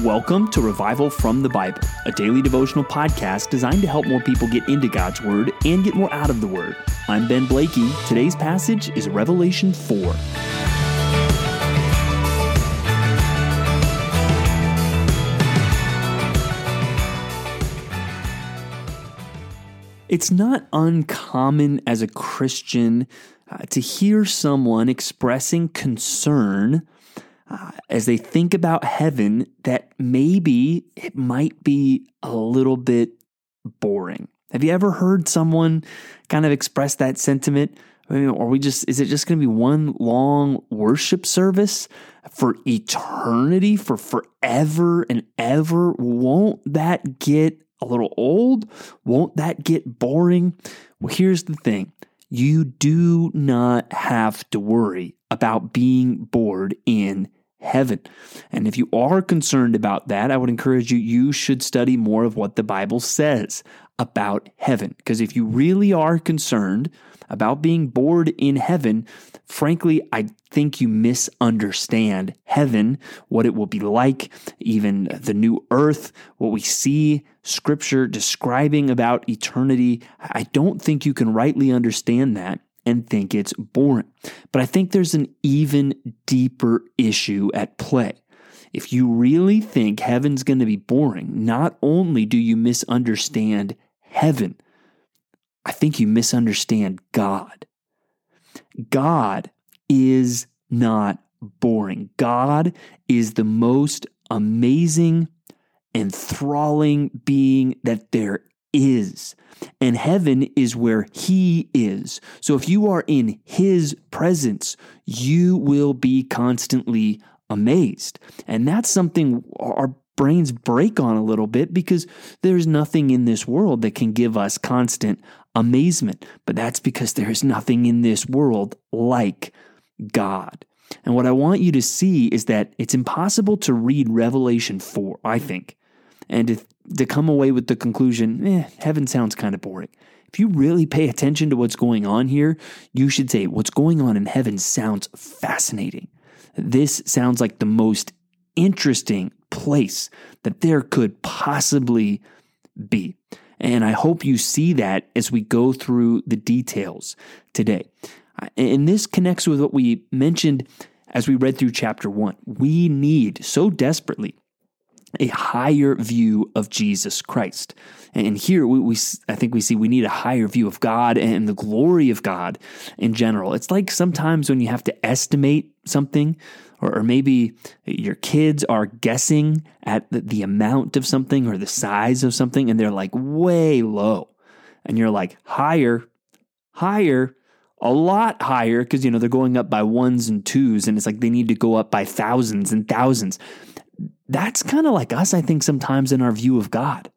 Welcome to Revival from the Bible, a daily devotional podcast designed to help more people get into God's Word and get more out of the Word. I'm Ben Blakey. Today's passage is Revelation 4. It's not uncommon as a Christian uh, to hear someone expressing concern uh, as they think about heaven that maybe it might be a little bit boring. Have you ever heard someone kind of express that sentiment? I mean, are we just, is it just going to be one long worship service for eternity, for forever and ever? Won't that get a little old? Won't that get boring? Well, here's the thing you do not have to worry about being bored in heaven. And if you are concerned about that, I would encourage you, you should study more of what the Bible says about heaven. Because if you really are concerned about being bored in heaven, frankly, I think you misunderstand heaven, what it will be like, even the new earth, what we see scripture describing about eternity. I don't think you can rightly understand that and think it's boring. But I think there's an even deeper issue at play. If you really think heaven's going to be boring, not only do you misunderstand heaven, I think you misunderstand God. God is not boring. God is the most amazing, enthralling being that there is. And heaven is where He is. So if you are in His presence, you will be constantly amazed. And that's something our brains break on a little bit because there's nothing in this world that can give us constant amazement. But that's because there's nothing in this world like God. And what I want you to see is that it's impossible to read Revelation 4, I think, and to, to come away with the conclusion, eh, heaven sounds kind of boring. If you really pay attention to what's going on here, you should say, what's going on in heaven sounds fascinating. This sounds like the most interesting place that there could possibly be. And I hope you see that as we go through the details today. And this connects with what we mentioned as we read through chapter one. We need so desperately a higher view of Jesus Christ. And here we, we, I think we see we need a higher view of God and the glory of God in general. It's like sometimes when you have to estimate something, or, or maybe your kids are guessing at the, the amount of something or the size of something, and they're like way low. And you're like, higher, higher, a lot higher, because you know they're going up by ones and twos, and it's like they need to go up by thousands and thousands that's kind of like us, I think, sometimes in our view of God.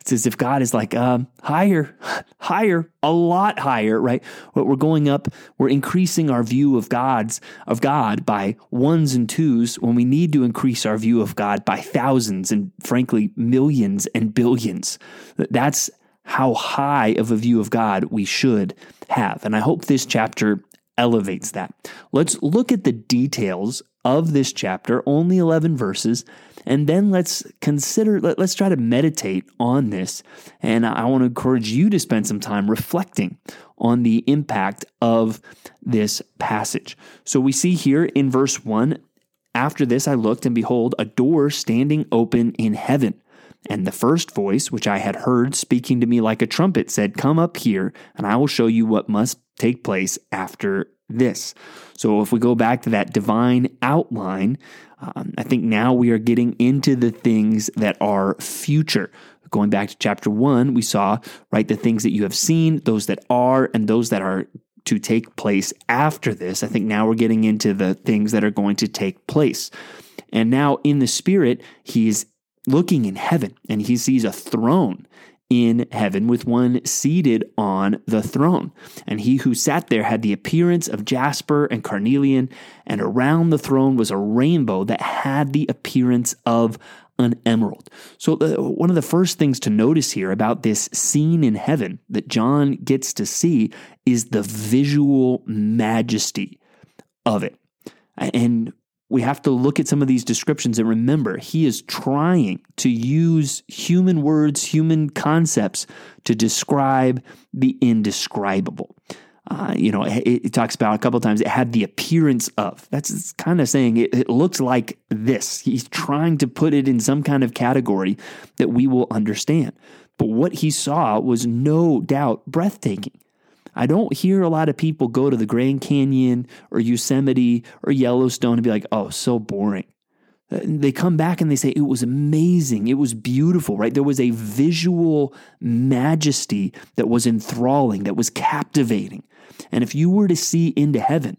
It's as if God is like, um, higher, higher, a lot higher, right? But we're going up, we're increasing our view of God's of God by ones and twos when we need to increase our view of God by thousands and frankly millions and billions. That's how high of a view of God we should have. And I hope this chapter elevates that. Let's look at the details of this chapter, only 11 verses, and then let's consider, let, us try to meditate on this. And I want to encourage you to spend some time reflecting on the impact of this passage. So we see here in verse 1 After this I looked, and behold, a door standing open in heaven. And the first voice, which I had heard speaking to me like a trumpet, said, Come up here, and I will show you what must take place after this. So if we go back to that divine outline, um, I think now we are getting into the things that are future. Going back to chapter one, we saw, right, the things that you have seen, those that are, and those that are to take place after this. I think now we're getting into the things that are going to take place. And now in the spirit, he's looking in heaven and he sees a throne in heaven with one seated on the throne. And he who sat there had the appearance of jasper and carnelian, and around the throne was a rainbow that had the appearance of an emerald. So, one of the first things to notice here about this scene in heaven that John gets to see is the visual majesty of it. And we have to look at some of these descriptions and remember he is trying to use human words, human concepts to describe the indescribable. Uh, you know, it, it, talks about a couple times it had the appearance of. That's kind of saying it, it looks like this. He's trying to put it in some kind of category that we will understand. But what he saw was no doubt breathtaking. I don't hear a lot of people go to the Grand Canyon or Yosemite or Yellowstone and be like, oh, so boring. Uh, they come back and they say, it was amazing. It was beautiful, right? There was a visual majesty that was enthralling, that was captivating. And if you were to see into heaven,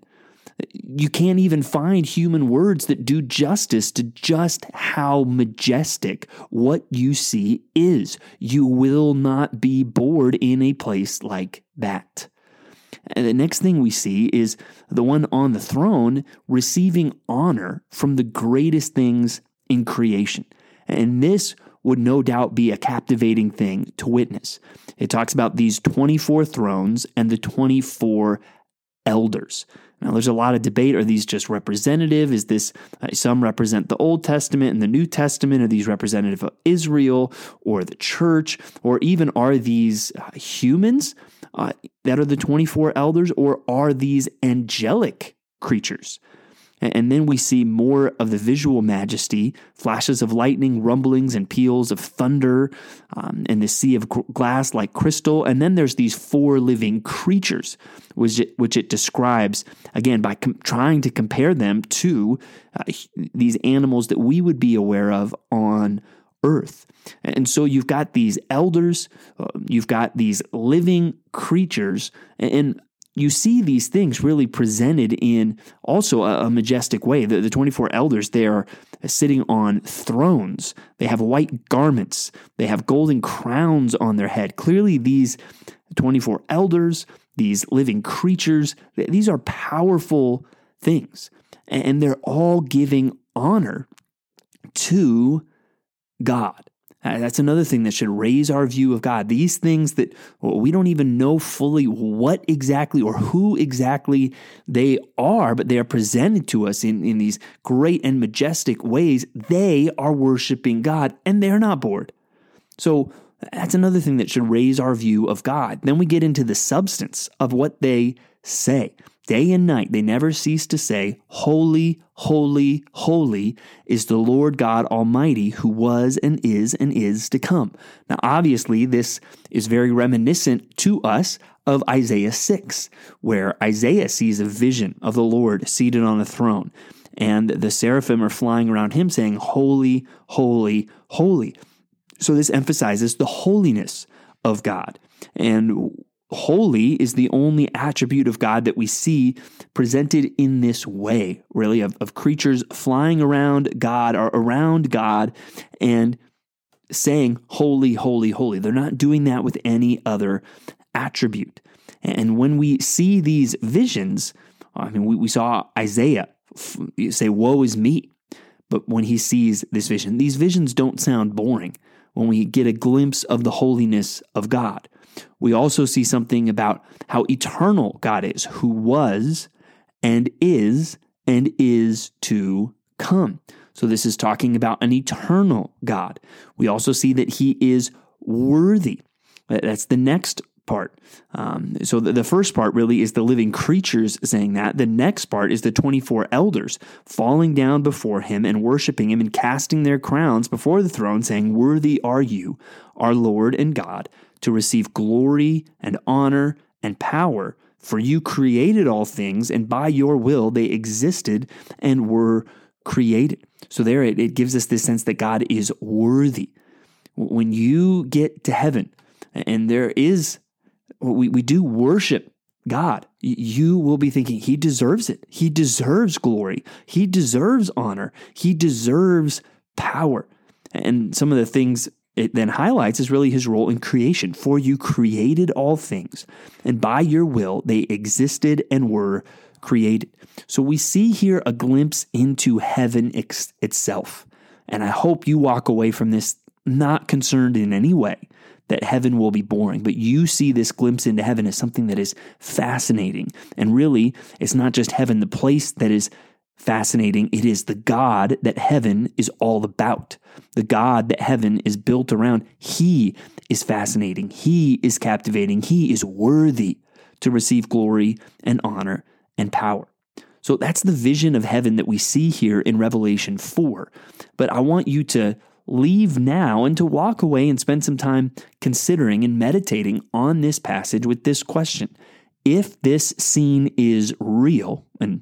you can't even find human words that do justice to just how majestic what you see is. You will not be bored in a place like that. And the next thing we see is the one on the throne receiving honor from the greatest things in creation. And this would no doubt be a captivating thing to witness. It talks about these 24 thrones and the 24 elders. Now, there's a lot of debate. Are these just representative? Is this, uh, some represent the Old Testament and the New Testament? Are these representative of Israel or the church? Or even are these uh, humans uh, that are the 24 elders? Or are these angelic creatures? And then we see more of the visual majesty flashes of lightning, rumblings, and peals of thunder, um, and the sea of glass like crystal. And then there's these four living creatures, which it, which it describes, again, by com- trying to compare them to uh, these animals that we would be aware of on earth. And so you've got these elders, uh, you've got these living creatures, and you see these things really presented in also a, a majestic way. The, the 24 elders, they are sitting on thrones. They have white garments. They have golden crowns on their head. Clearly, these 24 elders, these living creatures, these are powerful things. And they're all giving honor to God. Uh, that's another thing that should raise our view of God. These things that we don't even know fully what exactly or who exactly they are, but they are presented to us in, in these great and majestic ways. They are worshiping God and they're not bored. So that's another thing that should raise our view of God. Then we get into the substance of what they say. Day and night, they never cease to say, Holy, holy, holy is the Lord God Almighty who was and is and is to come. Now, obviously, this is very reminiscent to us of Isaiah 6, where Isaiah sees a vision of the Lord seated on a throne, and the seraphim are flying around him saying, Holy, holy, holy. So, this emphasizes the holiness of God. And holy is the only attribute of God that we see presented in this way, really, of, of creatures flying around God or around God and saying, Holy, holy, holy. They're not doing that with any other attribute. And when we see these visions, I mean, we, we saw Isaiah say, Woe is me. But when he sees this vision, these visions don't sound boring when we get a glimpse of the holiness of God we also see something about how eternal God is, who was and is and is to come. So, this is talking about an eternal God. We also see that he is worthy. That's the next part. Um, so, the, the first part really is the living creatures saying that. The next part is the 24 elders falling down before him and worshiping him and casting their crowns before the throne, saying, Worthy are you, our Lord and God to receive glory and honor and power. For you created all things, and by your will they existed and were created. So, there it, it gives us this sense that God is worthy. When you get to heaven, and there is, we, we do worship God, you will be thinking, He deserves it. He deserves glory. He deserves honor. He deserves power. And some of the things it then highlights is really his role in creation. For you created all things, and by your will they existed and were created. So we see here a glimpse into heaven ex- itself. And I hope you walk away from this not concerned in any way that heaven will be boring, but you see this glimpse into heaven as something that is fascinating. And really, it's not just heaven, the place that is fascinating. It is the God that heaven is all about. The God that heaven is built around. He is fascinating. He is captivating. He is worthy to receive glory and honor and power. So that's the vision of heaven that we see here in Revelation 4. But I want you to leave now and to walk away and spend some time considering and meditating on this passage with this question. If this scene is real, and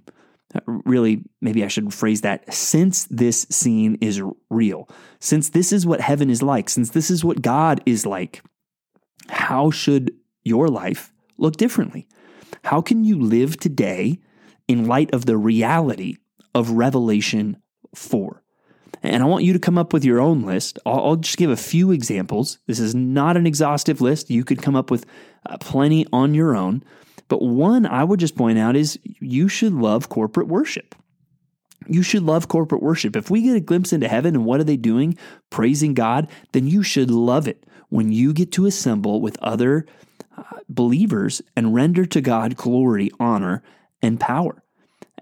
really, maybe I should phrase that since this scene is real, since this is what heaven is like, since this is what God is like, how should your life look differently? How can you live today in light of the reality of Revelation 4? And I want you to come up with your own list. I'll, I'll, just give a few examples. This is not an exhaustive list. You could come up with uh, plenty on your own. But one I would just point out is you should love corporate worship. You should love corporate worship. If we get a glimpse into heaven and what are they doing, praising God, then you should love it when you get to assemble with other uh, believers and render to God glory, honor, and power.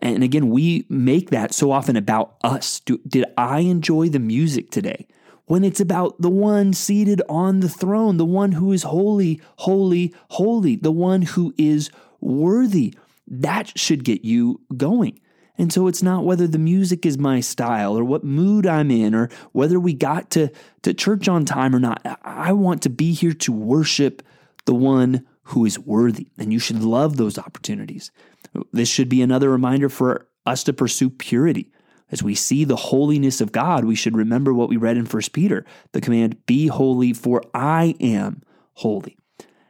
And again, we make that so often about us. Do, did I enjoy the music today? When it's about the one seated on the throne, the one who is holy, holy, holy, the one who is worthy. That should get you going. And so it's not whether the music is my style or what mood I'm in or whether we got to, to church on time or not. I want to be here to worship the one who is worthy. And you should love those opportunities. This should be another reminder for us to pursue purity. As we see the holiness of God, we should remember what we read in 1 Peter the command, Be holy, for I am holy.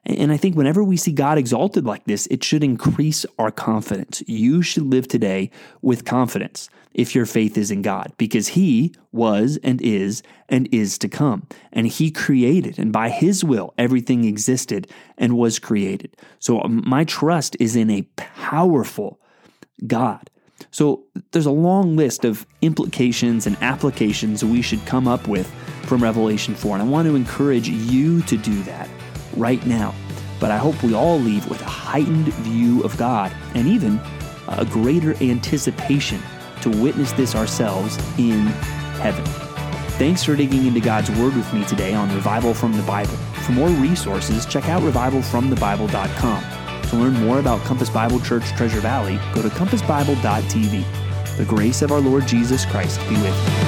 And I think whenever we see God exalted like this, it should increase our confidence. You should live today with confidence if your faith is in God, because He was and is and is to come. And He created, and by His will, everything existed and was created. So um, my trust is in a powerful God. So there's a long list of implications and applications we should come up with from Revelation 4. And I want to encourage you to do that right now. But I hope we all leave with a heightened view of God and even a greater anticipation to witness this ourselves in heaven. Thanks for digging into God's Word with me today on Revival from the Bible. For more resources, check out revivalfromthebible.com. To learn more about Compass Bible Church Treasure Valley, go to compassbible.tv. The grace of our Lord Jesus Christ be with you.